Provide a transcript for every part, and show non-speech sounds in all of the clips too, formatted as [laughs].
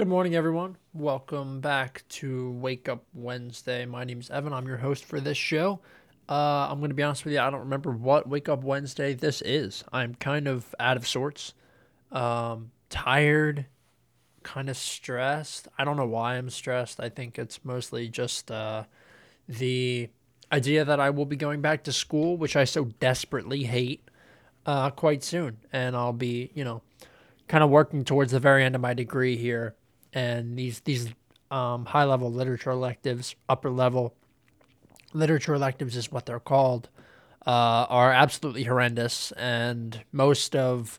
Good morning, everyone. Welcome back to Wake Up Wednesday. My name is Evan. I'm your host for this show. Uh, I'm going to be honest with you, I don't remember what Wake Up Wednesday this is. I'm kind of out of sorts, um, tired, kind of stressed. I don't know why I'm stressed. I think it's mostly just uh, the idea that I will be going back to school, which I so desperately hate, uh, quite soon. And I'll be, you know, kind of working towards the very end of my degree here and these these um, high level literature electives, upper level literature electives is what they're called, uh, are absolutely horrendous, and most of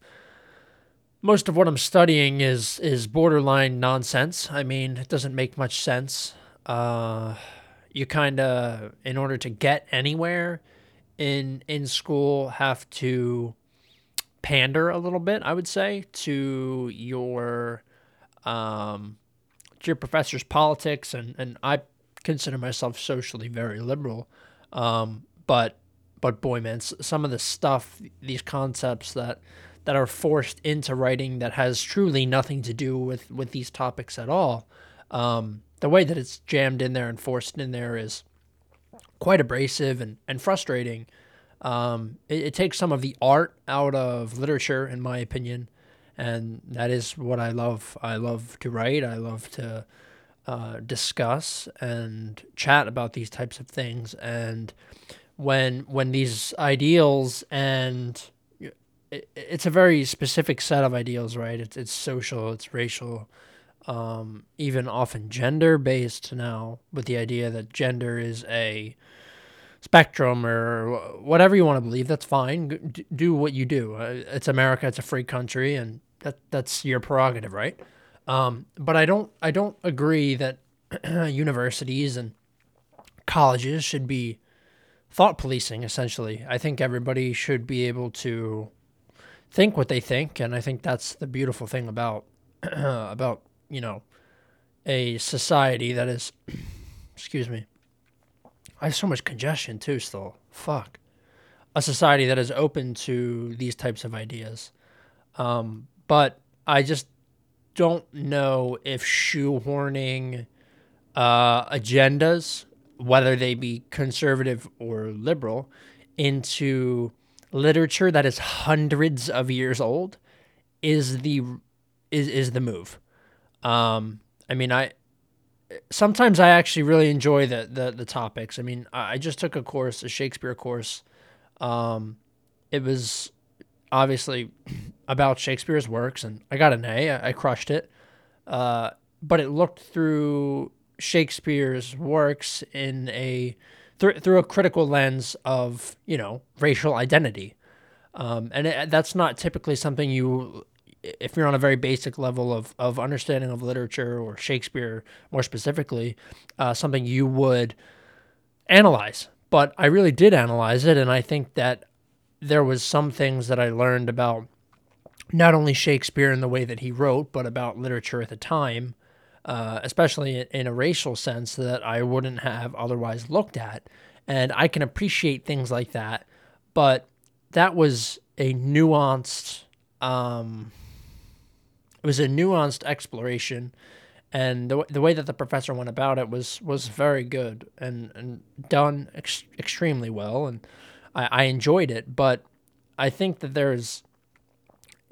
most of what I'm studying is is borderline nonsense. I mean, it doesn't make much sense. Uh, you kind of, in order to get anywhere in in school, have to pander a little bit. I would say to your um, your professor's politics, and, and I consider myself socially very liberal. Um, but but boy, man, some of the stuff, these concepts that that are forced into writing that has truly nothing to do with with these topics at all. Um, the way that it's jammed in there and forced in there is quite abrasive and, and frustrating. Um, it, it, takes some of the art out of literature, in my opinion, and that is what I love. I love to write. I love to uh, discuss and chat about these types of things. And when when these ideals and it, it's a very specific set of ideals, right? It's it's social, it's racial, um, even often gender based now, with the idea that gender is a spectrum or whatever you want to believe. That's fine. Do what you do. Uh, it's America. It's a free country, and that that's your prerogative, right? Um, but I don't I don't agree that [clears throat] universities and colleges should be thought policing. Essentially, I think everybody should be able to think what they think, and I think that's the beautiful thing about [clears throat] about you know a society that is [clears throat] excuse me. I have so much congestion too. Still, fuck. A society that is open to these types of ideas. Um, but I just don't know if shoehorning uh, agendas, whether they be conservative or liberal, into literature that is hundreds of years old is the is is the move. Um, I mean, I sometimes I actually really enjoy the the, the topics. I mean, I just took a course, a Shakespeare course. Um, it was obviously [laughs] about Shakespeare's works, and I got an A. I, I crushed it. Uh, but it looked through Shakespeare's works in a th- through a critical lens of you know racial identity, um, and it, that's not typically something you, if you're on a very basic level of of understanding of literature or Shakespeare more specifically, uh, something you would analyze. But I really did analyze it, and I think that there was some things that I learned about not only Shakespeare and the way that he wrote, but about literature at the time, uh, especially in a racial sense that I wouldn't have otherwise looked at. And I can appreciate things like that, but that was a nuanced, um, it was a nuanced exploration, and the the way that the professor went about it was was very good and and done ex- extremely well, and I, I enjoyed it. But I think that there's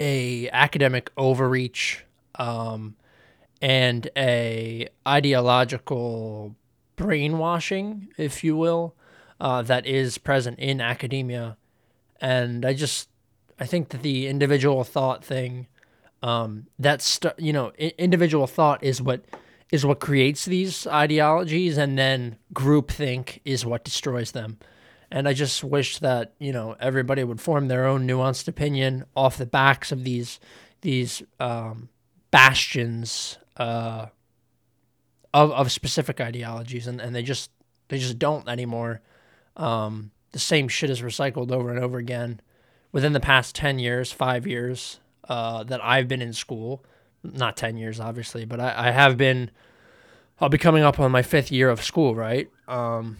a academic overreach um, and a ideological brainwashing, if you will, uh, that is present in academia, and I just I think that the individual thought thing, um, that's st- you know I- individual thought is what is what creates these ideologies, and then groupthink is what destroys them. And I just wish that you know everybody would form their own nuanced opinion off the backs of these these um, bastions uh, of of specific ideologies, and, and they just they just don't anymore. Um, the same shit is recycled over and over again. Within the past ten years, five years uh, that I've been in school, not ten years obviously, but I, I have been. I'll be coming up on my fifth year of school, right? Um,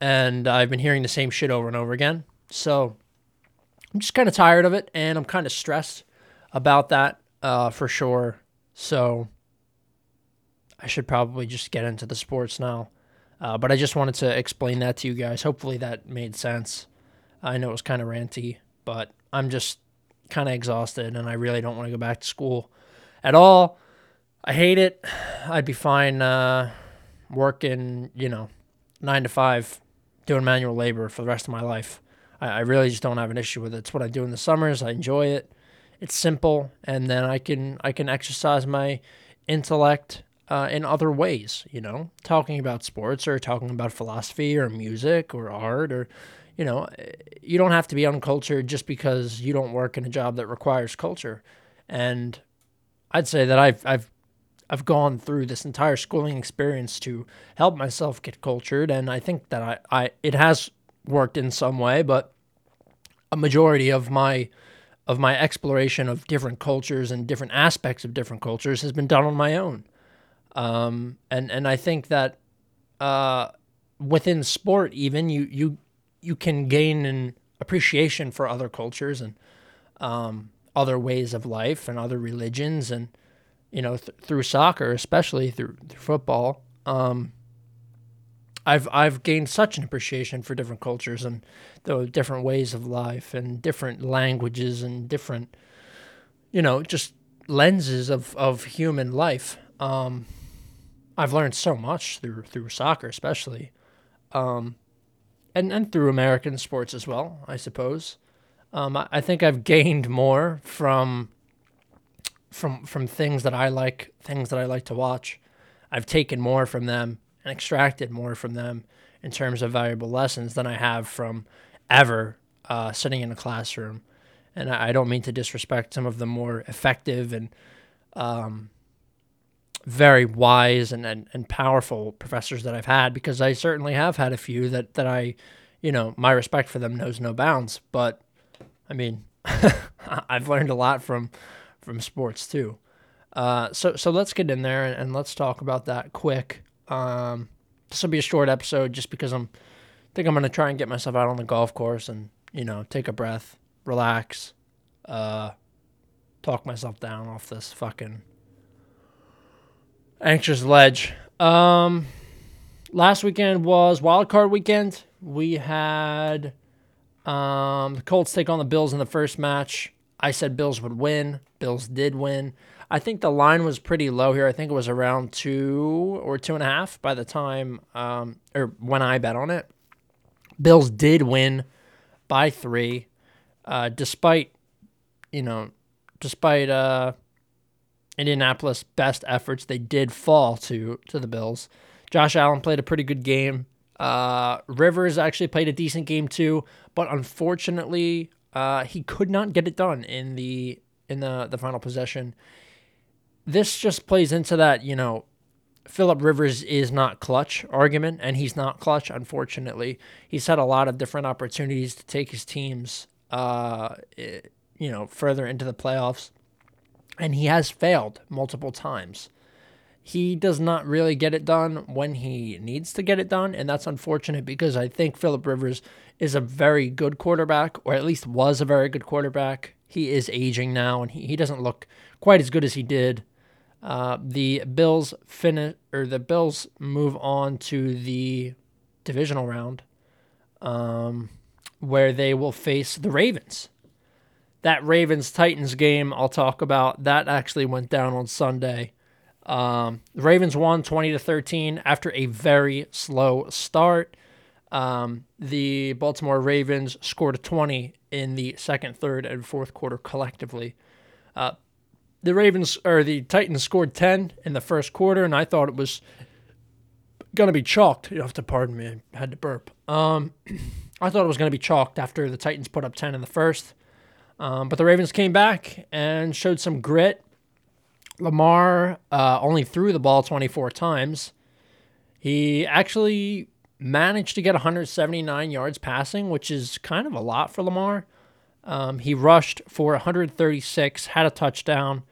and I've been hearing the same shit over and over again. So I'm just kind of tired of it, and I'm kind of stressed about that uh, for sure. So I should probably just get into the sports now. Uh, but I just wanted to explain that to you guys. Hopefully that made sense. I know it was kind of ranty, but I'm just kind of exhausted and I really don't want to go back to school at all. I hate it. I'd be fine uh, working, you know, nine to five, doing manual labor for the rest of my life. I, I really just don't have an issue with it. It's what I do in the summers. I enjoy it. It's simple, and then I can I can exercise my intellect uh, in other ways. You know, talking about sports or talking about philosophy or music or art or you know, you don't have to be uncultured just because you don't work in a job that requires culture. And I'd say that I've I've I've gone through this entire schooling experience to help myself get cultured, and I think that I, I it has worked in some way, but a majority of my of my exploration of different cultures and different aspects of different cultures has been done on my own. Um, and and I think that uh, within sport, even you you you can gain an appreciation for other cultures and um, other ways of life and other religions and you know th- through soccer especially through, through football. Um, I've I've gained such an appreciation for different cultures and the different ways of life and different languages and different you know just lenses of, of human life. Um, I've learned so much through through soccer especially. Um, and and through American sports as well I suppose um, I, I think I've gained more from from from things that I like, things that I like to watch. I've taken more from them and extracted more from them in terms of valuable lessons than I have from ever uh, sitting in a classroom. And I, I, don't mean to disrespect some of the more effective and um, very wise and, and, and powerful professors that I've had, because I certainly have had a few that, that I, you know, my respect for them knows no bounds. But I mean, [laughs] I've learned a lot from from sports too. Uh, so so let's get in there and, and let's talk about that quick. Um, this will be a short episode just because I'm think I'm gonna try and get myself out on the golf course and you know take a breath, relax, uh, talk myself down off this fucking anxious ledge. Um, last weekend was wild card weekend. We had um, the Colts take on the Bills in the first match. I said Bills would win. Bills did win. I think the line was pretty low here. I think it was around two or two and a half by the time, um, or when I bet on it. Bills did win by three, uh, despite, you know, despite uh, Indianapolis' best efforts, they did fall to to the Bills. Josh Allen played a pretty good game. Uh, Rivers actually played a decent game too, but unfortunately, uh, he could not get it done in the in the the final possession. This just plays into that, you know, Philip Rivers is not clutch argument, and he's not clutch. Unfortunately, he's had a lot of different opportunities to take his teams, uh, you know, further into the playoffs, and he has failed multiple times. He does not really get it done when he needs to get it done, and that's unfortunate because I think Philip Rivers is a very good quarterback, or at least was a very good quarterback. He is aging now, and he, he doesn't look quite as good as he did. Uh, the Bills finish or the Bills move on to the divisional round, um, where they will face the Ravens. That Ravens Titans game I'll talk about. That actually went down on Sunday. Um, the Ravens won 20 to 13 after a very slow start. Um, the Baltimore Ravens scored a 20 in the second, third, and fourth quarter collectively. Uh, the Ravens or the Titans scored 10 in the first quarter, and I thought it was going to be chalked. You have to pardon me, I had to burp. Um, [clears throat] I thought it was going to be chalked after the Titans put up 10 in the first. Um, but the Ravens came back and showed some grit. Lamar uh, only threw the ball 24 times. He actually managed to get 179 yards passing, which is kind of a lot for Lamar. Um, he rushed for 136, had a touchdown.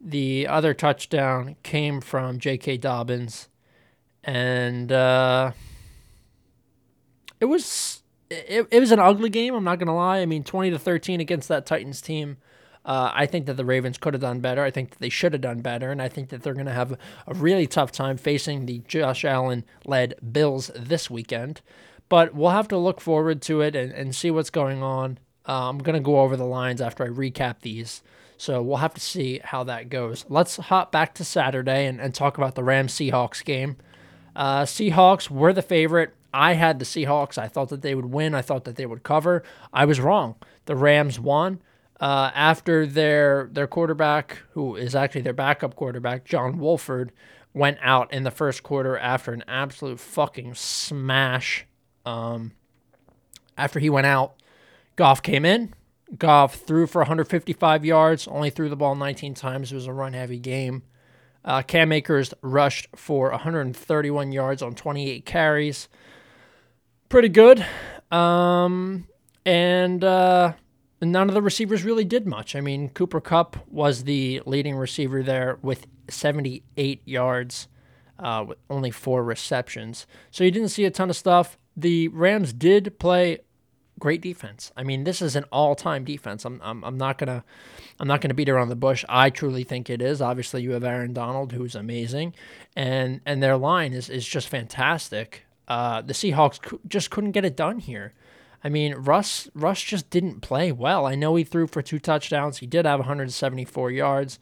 The other touchdown came from J.K. Dobbins, and uh, it was it, it was an ugly game. I'm not gonna lie. I mean, 20 to 13 against that Titans team. Uh, I think that the Ravens could have done better. I think that they should have done better. And I think that they're going to have a really tough time facing the Josh Allen led Bills this weekend. But we'll have to look forward to it and, and see what's going on. Uh, I'm going to go over the lines after I recap these. So we'll have to see how that goes. Let's hop back to Saturday and, and talk about the Rams Seahawks game. Uh, Seahawks were the favorite. I had the Seahawks. I thought that they would win. I thought that they would cover. I was wrong. The Rams won uh, after their their quarterback, who is actually their backup quarterback, John Wolford, went out in the first quarter after an absolute fucking smash. Um, after he went out, Goff came in. Goff threw for 155 yards, only threw the ball 19 times. It was a run heavy game. Uh, Cam Akers rushed for 131 yards on 28 carries pretty good. Um, and uh, none of the receivers really did much. I mean, Cooper Kupp was the leading receiver there with 78 yards, uh, with only four receptions. So you didn't see a ton of stuff. The Rams did play great defense. I mean, this is an all-time defense. I'm, I'm, I'm not gonna, I'm not gonna beat around the bush. I truly think it is. Obviously, you have Aaron Donald, who's amazing, and and their line is is just fantastic. Uh, the Seahawks just couldn't get it done here. I mean, Russ Russ just didn't play well. I know he threw for two touchdowns. He did have 174 yards.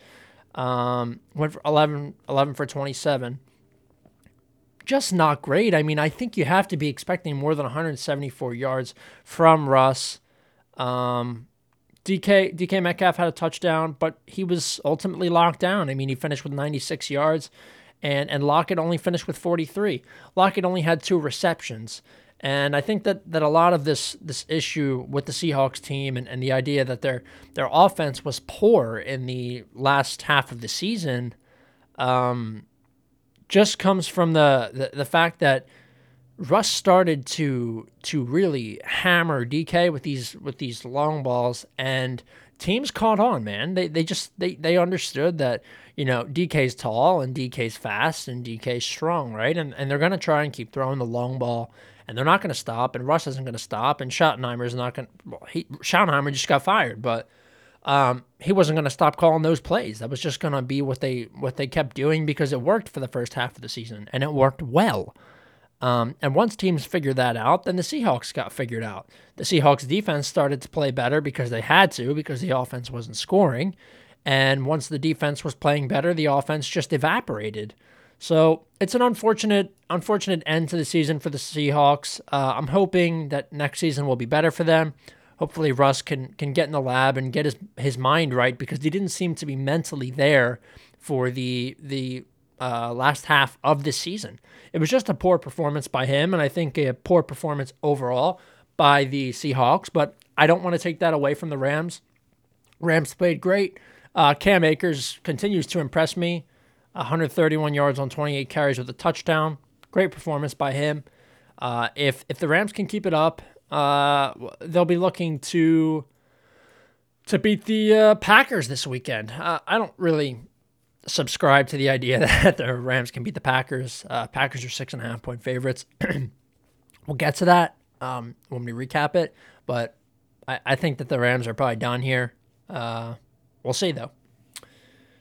Um, went for 11, 11 for 27. Just not great. I mean, I think you have to be expecting more than 174 yards from Russ. Um, DK DK Metcalf had a touchdown, but he was ultimately locked down. I mean, he finished with 96 yards and and Lockett only finished with 43. Lockett only had two receptions. And I think that, that a lot of this this issue with the Seahawks team and, and the idea that their their offense was poor in the last half of the season um, just comes from the, the, the fact that Russ started to to really hammer DK with these with these long balls and teams caught on, man. They they just they they understood that you know, DK's tall and DK's fast and DK's strong, right? And and they're gonna try and keep throwing the long ball, and they're not gonna stop. And Russ isn't gonna stop, and Schottenheimer's not gonna. Well, he Schottenheimer just got fired, but um, he wasn't gonna stop calling those plays. That was just gonna be what they what they kept doing because it worked for the first half of the season, and it worked well. Um, and once teams figured that out, then the Seahawks got figured out. The Seahawks defense started to play better because they had to, because the offense wasn't scoring. And once the defense was playing better, the offense just evaporated. So it's an unfortunate, unfortunate end to the season for the Seahawks. Uh, I'm hoping that next season will be better for them. Hopefully, Russ can can get in the lab and get his his mind right because he didn't seem to be mentally there for the the uh, last half of the season. It was just a poor performance by him, and I think a poor performance overall by the Seahawks. But I don't want to take that away from the Rams. Rams played great. Uh, Cam Akers continues to impress me. 131 yards on 28 carries with a touchdown. Great performance by him. Uh, if if the Rams can keep it up, uh, they'll be looking to to beat the uh, Packers this weekend. Uh, I don't really subscribe to the idea [laughs] that the Rams can beat the Packers. Uh, Packers are six and a half point favorites. [clears throat] we'll get to that um, when we recap it, but I, I think that the Rams are probably done here. Uh, We'll see, though.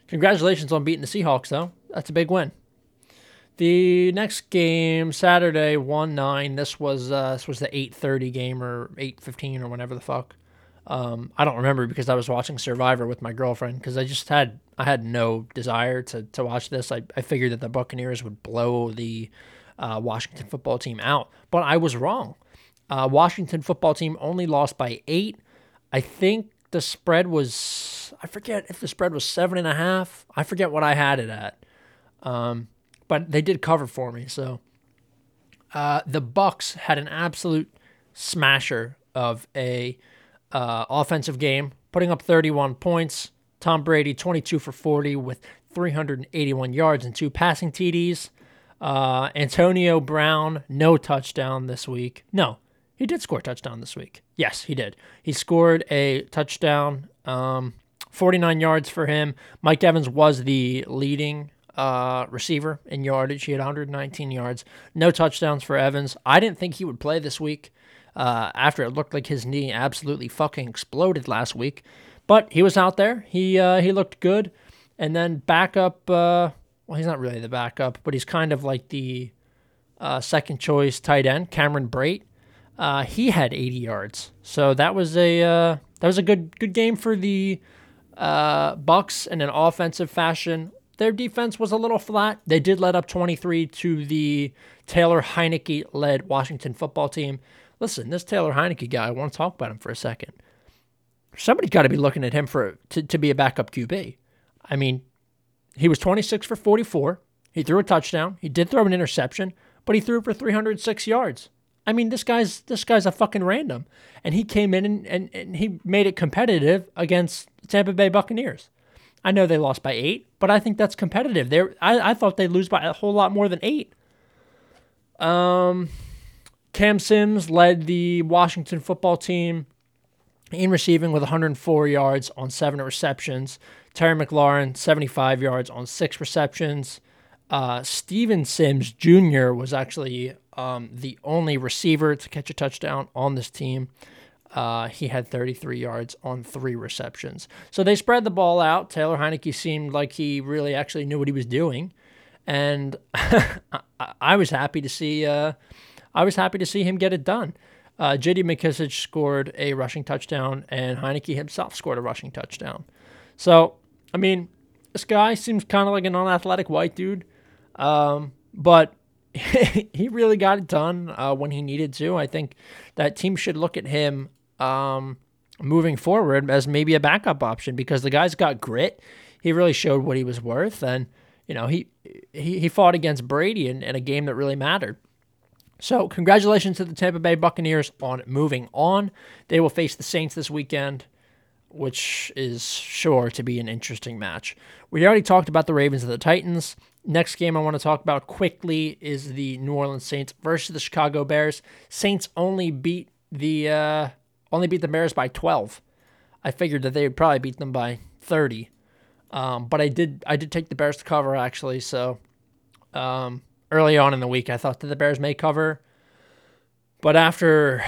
Congratulations on beating the Seahawks, though. That's a big win. The next game, Saturday, one nine. This was uh, this was the eight thirty game or eight fifteen or whatever the fuck. Um, I don't remember because I was watching Survivor with my girlfriend because I just had I had no desire to to watch this. I, I figured that the Buccaneers would blow the uh, Washington football team out, but I was wrong. Uh, Washington football team only lost by eight. I think the spread was I forget if the spread was seven and a half. I forget what I had it at. Um, but they did cover for me. So uh, the Bucks had an absolute smasher of a uh, offensive game, putting up 31 points. Tom Brady 22 for 40 with 381 yards and two passing TDs. Uh, Antonio Brown no touchdown this week. No, he did score a touchdown this week. Yes, he did. He scored a touchdown, um, 49 yards for him. Mike Evans was the leading uh, receiver in yardage. He had 119 yards. No touchdowns for Evans. I didn't think he would play this week uh, after it looked like his knee absolutely fucking exploded last week. But he was out there. He uh, he looked good. And then backup, uh, well, he's not really the backup, but he's kind of like the uh, second choice tight end, Cameron Brate. Uh, he had 80 yards, so that was a uh, that was a good good game for the uh, Bucks in an offensive fashion. Their defense was a little flat. They did let up 23 to the Taylor Heinicke led Washington football team. Listen, this Taylor Heinicke guy, I want to talk about him for a second. Somebody's got to be looking at him for to, to be a backup QB. I mean, he was 26 for 44. He threw a touchdown. He did throw an interception, but he threw for 306 yards. I mean, this guy's this guy's a fucking random, and he came in and, and, and he made it competitive against Tampa Bay Buccaneers. I know they lost by eight, but I think that's competitive. There, I, I thought they'd lose by a whole lot more than eight. Um, Cam Sims led the Washington football team in receiving with 104 yards on seven receptions. Terry McLaurin, 75 yards on six receptions. Uh, Steven Sims Jr. was actually um, the only receiver to catch a touchdown on this team. Uh, he had 33 yards on three receptions. So they spread the ball out. Taylor Heinicke seemed like he really actually knew what he was doing, and [laughs] I, I, was happy to see. Uh, I was happy to see him get it done. Uh, J.D. McKissic scored a rushing touchdown, and Heinicke himself scored a rushing touchdown. So, I mean, this guy seems kind of like an unathletic white dude, um, but [laughs] he really got it done uh, when he needed to. I think that team should look at him um, moving forward as maybe a backup option because the guy's got grit. He really showed what he was worth, and you know he he, he fought against Brady in, in a game that really mattered. So, congratulations to the Tampa Bay Buccaneers on moving on. They will face the Saints this weekend, which is sure to be an interesting match. We already talked about the Ravens and the Titans. Next game I want to talk about quickly is the New Orleans Saints versus the Chicago Bears. Saints only beat the uh, only beat the Bears by 12. I figured that they would probably beat them by 30. Um, but I did I did take the Bears to cover actually, so um, early on in the week, I thought that the Bears may cover, but after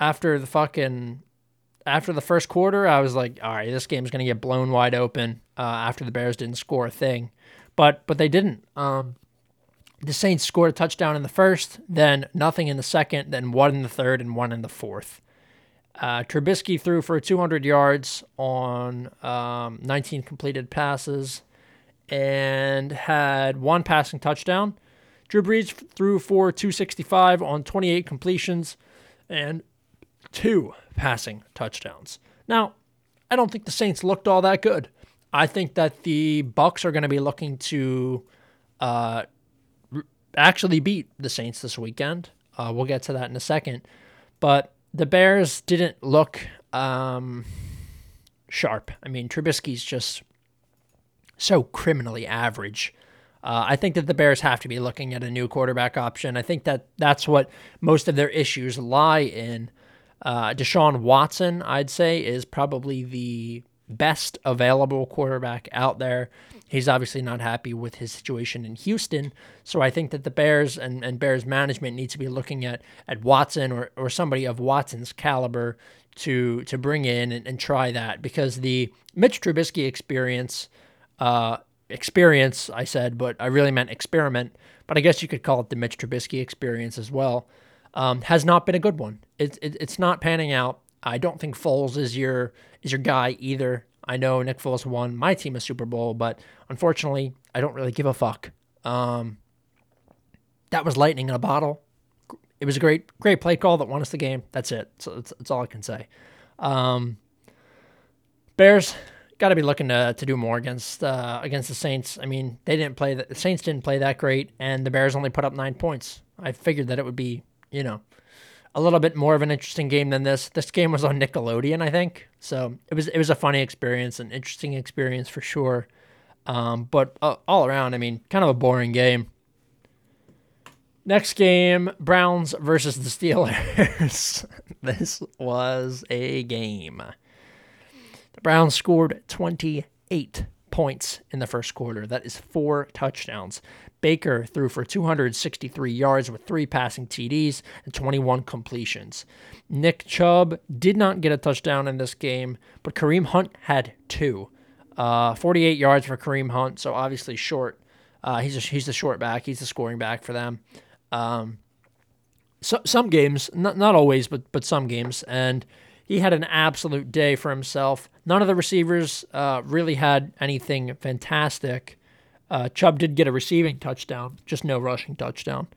after the fucking after the first quarter, I was like, all right, this game's gonna get blown wide open. Uh, after the Bears didn't score a thing, but but they didn't. Um, the Saints scored a touchdown in the first, then nothing in the second, then one in the third, and one in the fourth. Uh, Trubisky threw for 200 yards on um, 19 completed passes and had one passing touchdown. Drew Brees threw for 265 on 28 completions and two passing touchdowns. Now, I don't think the Saints looked all that good. I think that the Bucks are going to be looking to uh, actually beat the Saints this weekend. Uh, we'll get to that in a second, but the Bears didn't look um, sharp. I mean, Trubisky's just so criminally average uh, I think that the Bears have to be looking at a new quarterback option. I think that that's what most of their issues lie in. Uh, Deshaun Watson, I'd say, is probably the best available quarterback out there. He's obviously not happy with his situation in Houston. So I think that the Bears and, and Bears management need to be looking at, at Watson or, or somebody of Watson's caliber to to bring in and, and try that because the Mitch Trubisky experience uh, experience, I said, but I really meant experiment. But I guess you could call it the Mitch Trubisky experience as well. Um, has not been a good one. It's it, it's not panning out. I don't think Foles is your is your guy either. I know Nick Foles won my team a Super Bowl, but unfortunately, I don't really give a fuck. Um, that was lightning in a bottle. It was a great great play call that won us the game. That's it. So that's, that's all I can say. Um, Bears got to be looking to, to do more against uh, against the Saints. I mean, they didn't play the, Saints didn't play that great, and the Bears only put up nine points. I figured that it would be you know a little bit more of an interesting game than this. This game was on Nickelodeon, I think, so it was it was a funny experience, an interesting experience for sure. Um, but uh, all around, I mean, kind of a boring game. Next game, Browns versus the Steelers. [laughs] this was a game. Browns scored 28 points in the first quarter. That is four touchdowns. Baker threw for 263 yards with three passing TDs and 21 completions. Nick Chubb did not get a touchdown in this game, but Kareem Hunt had two. Uh, 48 yards for Kareem Hunt, so obviously short. Uh, he's a, he's the short back. He's the scoring back for them. Um, so, some games, not not always, but but some games, and he had an absolute day for himself. None of the receivers uh, really had anything fantastic. Uh, Chubb did get a receiving touchdown, just no rushing touchdown.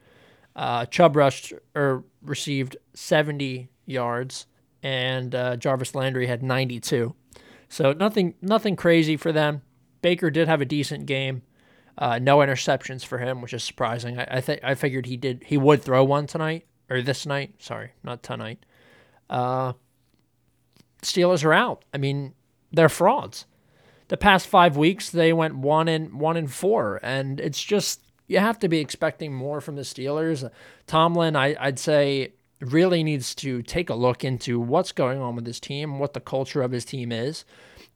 Uh, Chubb rushed or received 70 yards, and uh, Jarvis Landry had 92. So nothing, nothing crazy for them. Baker did have a decent game. Uh, no interceptions for him, which is surprising. I, I think I figured he did he would throw one tonight or this night. Sorry, not tonight. Uh, Steelers are out. I mean, they're frauds. The past five weeks, they went one and one and four, and it's just you have to be expecting more from the Steelers. Tomlin, I, I'd say, really needs to take a look into what's going on with his team, what the culture of his team is.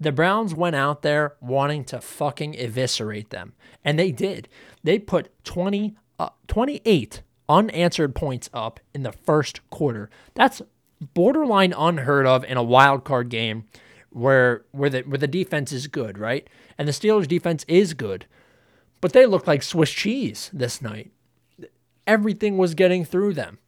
The Browns went out there wanting to fucking eviscerate them, and they did. They put 20, uh, 28 unanswered points up in the first quarter. That's borderline unheard of in a wild card game where where the where the defense is good, right? And the Steelers defense is good. But they looked like Swiss cheese this night. Everything was getting through them.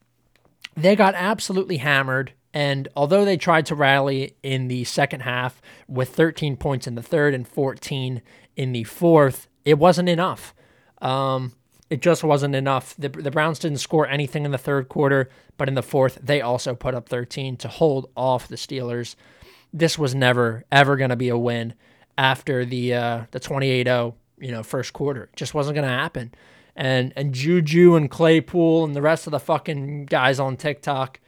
They got absolutely hammered and although they tried to rally in the second half with 13 points in the third and 14 in the fourth, it wasn't enough. Um, it just wasn't enough. The, the Browns didn't score anything in the third quarter, but in the fourth, they also put up 13 to hold off the Steelers. This was never, ever going to be a win after the uh, the 28-0, you know, first quarter. It just wasn't going to happen. And and Juju and Claypool and the rest of the fucking guys on TikTok,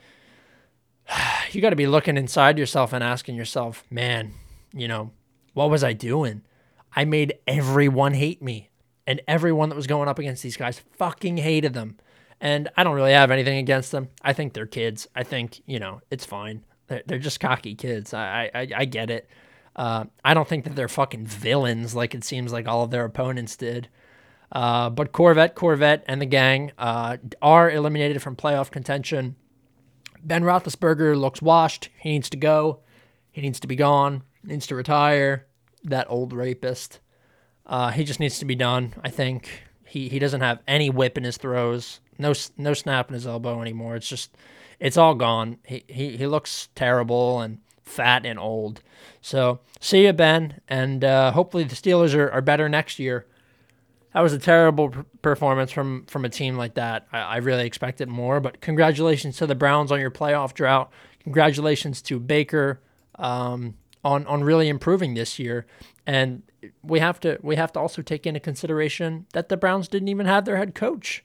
[sighs] you got to be looking inside yourself and asking yourself, man, you know, what was I doing? I made everyone hate me and everyone that was going up against these guys fucking hated them. And I don't really have anything against them. I think they're kids. I think you know it's fine. They're, they're just cocky kids. I I, I get it. Uh, I don't think that they're fucking villains like it seems like all of their opponents did. Uh, but Corvette, Corvette, and the gang uh, are eliminated from playoff contention. Ben Roethlisberger looks washed. He needs to go. He needs to be gone. He needs to retire. That old rapist. Uh, he just needs to be done. I think he he doesn't have any whip in his throws. No no snap in his elbow anymore. It's just it's all gone. He he he looks terrible and fat and old. So see you, Ben, and uh, hopefully the Steelers are, are better next year. That was a terrible performance from from a team like that. I, I really expected more, but congratulations to the Browns on your playoff drought. Congratulations to Baker um, on on really improving this year. And we have to we have to also take into consideration that the Browns didn't even have their head coach.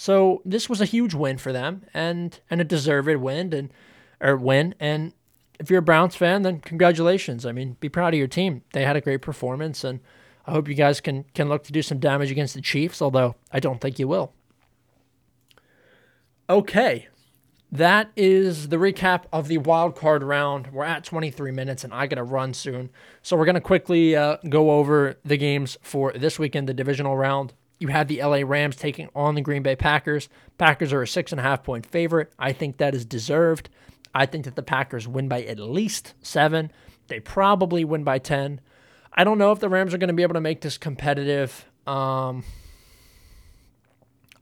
So this was a huge win for them and and a deserved win and or win and if you're a Browns fan then congratulations. I mean, be proud of your team. They had a great performance and I hope you guys can can look to do some damage against the Chiefs, although I don't think you will. Okay, that is the recap of the wild card round. We're at 23 minutes and I got to run soon. So we're going to quickly uh, go over the games for this weekend, the divisional round. You had the LA Rams taking on the Green Bay Packers. Packers are a six and a half point favorite. I think that is deserved. I think that the Packers win by at least seven. They probably win by 10. I don't know if the Rams are going to be able to make this competitive. Um,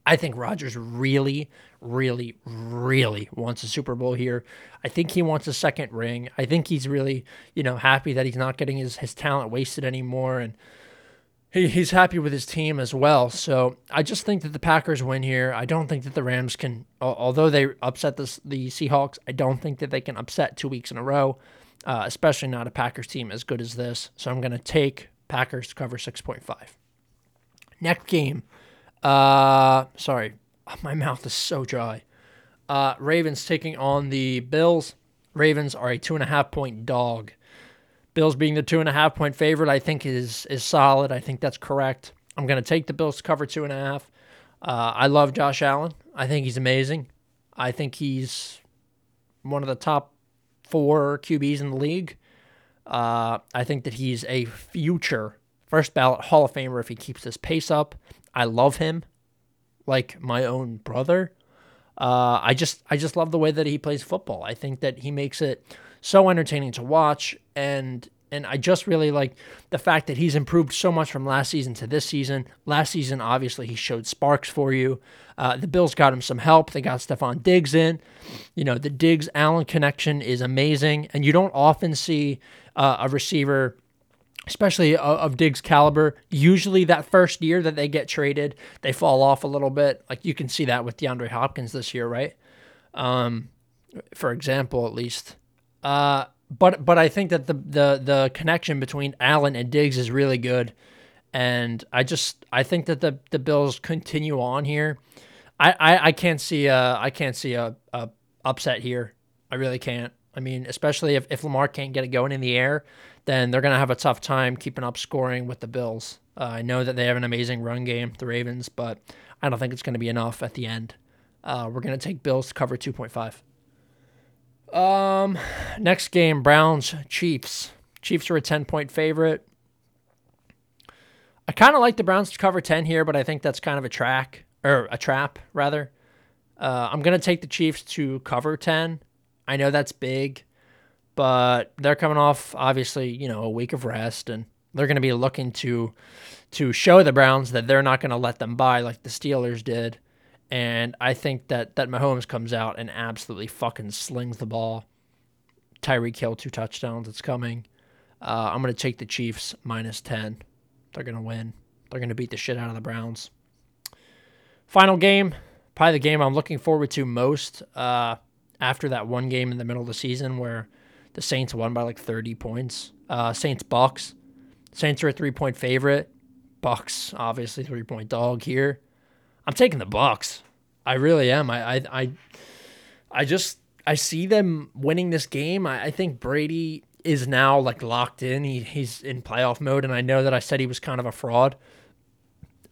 I think Rodgers really, really, really wants a Super Bowl here. I think he wants a second ring. I think he's really, you know, happy that he's not getting his, his talent wasted anymore. And he, he's happy with his team as well. So I just think that the Packers win here. I don't think that the Rams can, although they upset the, the Seahawks, I don't think that they can upset two weeks in a row, uh, especially not a Packers team as good as this. So I'm going to take Packers to cover 6.5. Next game. Uh, sorry, [laughs] my mouth is so dry. Uh, Ravens taking on the Bills. Ravens are a two and a half point dog. Bills being the two and a half point favorite, I think is is solid. I think that's correct. I'm going to take the Bills to cover two and a half. Uh, I love Josh Allen. I think he's amazing. I think he's one of the top four QBs in the league. Uh, I think that he's a future First ballot Hall of Famer if he keeps this pace up. I love him like my own brother. Uh, I just I just love the way that he plays football. I think that he makes it so entertaining to watch and and I just really like the fact that he's improved so much from last season to this season. Last season, obviously, he showed sparks for you. Uh, the Bills got him some help. They got Stefon Diggs in. You know, the Diggs Allen connection is amazing. And you don't often see uh, a receiver especially of Diggs' caliber. Usually, that first year that they get traded, they fall off a little bit. Like you can see that with DeAndre Hopkins this year, right? Um, for example, at least. Uh, but but I think that the the the connection between Allen and Diggs is really good, and I just I think that the the Bills continue on here. I I, I can't see a I can't see a, a upset here. I really can't. I mean, especially if, if Lamar can't get it going in the air, then they're to have a tough time keeping up scoring with the Bills. Uh, I know that they have an amazing run game, the Ravens, but I don't think it's to be enough at the end. Uh, we're to take Bills to cover 2.5. Um, next game, Browns Chiefs. Chiefs are a 10 point favorite. I kind of like the Browns to cover 10 here, but I think that's kind of a track or a trap rather. Uh, I'm to take the Chiefs to cover 10. I know that's big, but they're coming off obviously, you know, a week of rest and they're going to be looking to to show the Browns that they're not going to let them buy like the Steelers did. And I think that that Mahomes comes out and absolutely fucking slings the ball. Tyreek Hill two touchdowns. It's coming. Uh, I'm going to take the Chiefs minus 10. They're going to win. They're going to beat the shit out of the Browns. Final game, probably the game I'm looking forward to most. Uh, after that one game in the middle of the season where the Saints won by like 30 points. Uh, Saints Bucks. Saints are a three point favorite. Bucks obviously three point dog here. I'm taking the Bucks. I really am. I I I, I just I see them winning this game. I, I think Brady is now like locked in. He he's in playoff mode, and I know that I said he was kind of a fraud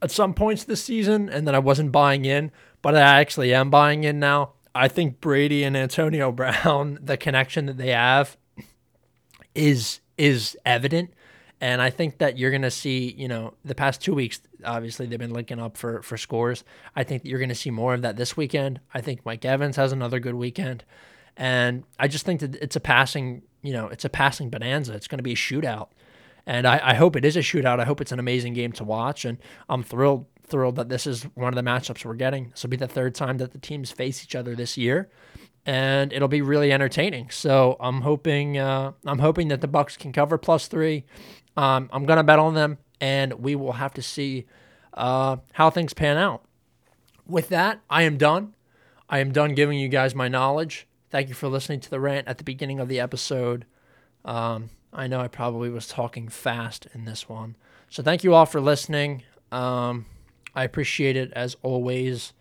at some points this season, and that I wasn't buying in, but I actually am buying in now. I think Brady and Antonio [laughs] Brown, the connection that they have is is evident. And I think that you're going to see, you know, the past two weeks, obviously they've been linking up for, for scores. I think that you're going to see more of that this weekend. I think Mike Evans has another good weekend. And I just think that it's a passing, you know, it's a passing bonanza. It's going to be a shootout. And I, I hope it is a shootout. I hope it's an amazing game to watch. And I'm thrilled thrilled that this is one of the matchups we're getting. This will be the third time that the teams face each other this year, and it'll be really entertaining. So I'm hoping uh, I'm hoping that the Bucks can cover plus three. Um, I'm gonna bet on them, and we will have to see uh, how things pan out. With that, I am done. I am done giving you guys my knowledge. Thank you for listening to the rant at the beginning of the episode. Um, I know I probably was talking fast in this one. So thank you all for listening. Um, I appreciate it as always.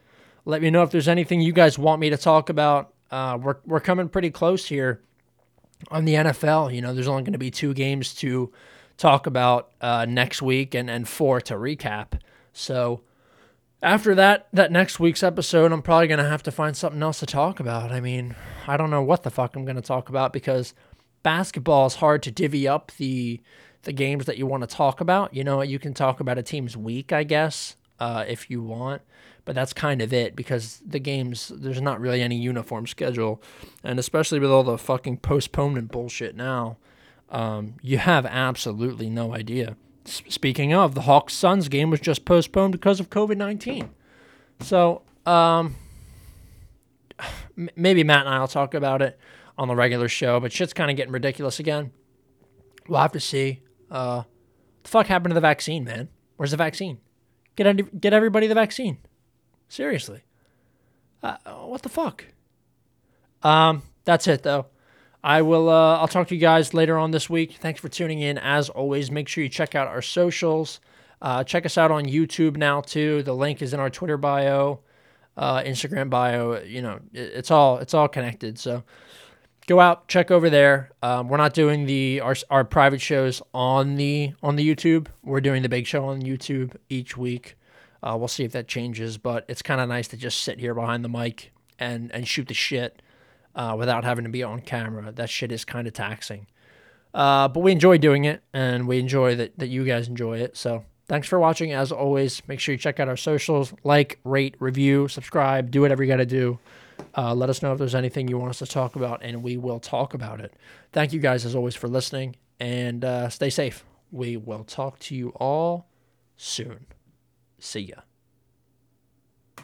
Let me know if there's anything you guys want me to talk about. Uh, we're we're coming pretty close here on the NFL. You know, there's only going to be two games to talk about uh, next week and and four to recap. So after that that next week's episode, I'm probably going to have to find something else to talk about. I mean, I don't know what the fuck I'm going to talk about because basketball is hard to divvy up the the games that you want to talk about. You know, you can talk about a team's week, I guess, uh, if you want. But that's kind of it because the games, there's not really any uniform schedule. And especially with all the fucking postponement bullshit now, um, you have absolutely no idea. S- speaking of, the Hawks Suns game was just postponed because of COVID 19. So, um, maybe Matt and I will talk about it on the regular show, but shit's kind of getting ridiculous again. We'll have to see. Uh, the fuck happened to the vaccine, man? Where's the vaccine? Get get everybody the vaccine. Seriously. Uh, what the fuck? Um, that's it though. I will. Uh, I'll talk to you guys later on this week. Thanks for tuning in. As always, make sure you check out our socials. Uh, check us out on YouTube now too. The link is in our Twitter bio, uh, Instagram bio. You know, it, it's all it's all connected. So go out, check over there. Um, we're not doing the our, our private shows on the on the YouTube. We're doing the big show on YouTube each week. Uh, we'll see if that changes, but it's kind of nice to just sit here behind the mic and and shoot the shit uh, without having to be on camera. That shit is kind of taxing. Uh, but we enjoy doing it, and we enjoy that, that you guys enjoy it. So thanks for watching. As always, make sure you check out our socials, like, rate, review, subscribe, do whatever you got to do. Uh, let us know if there's anything you want us to talk about, and we will talk about it. Thank you guys, as always, for listening, and uh, stay safe. We will talk to you all soon. See ya.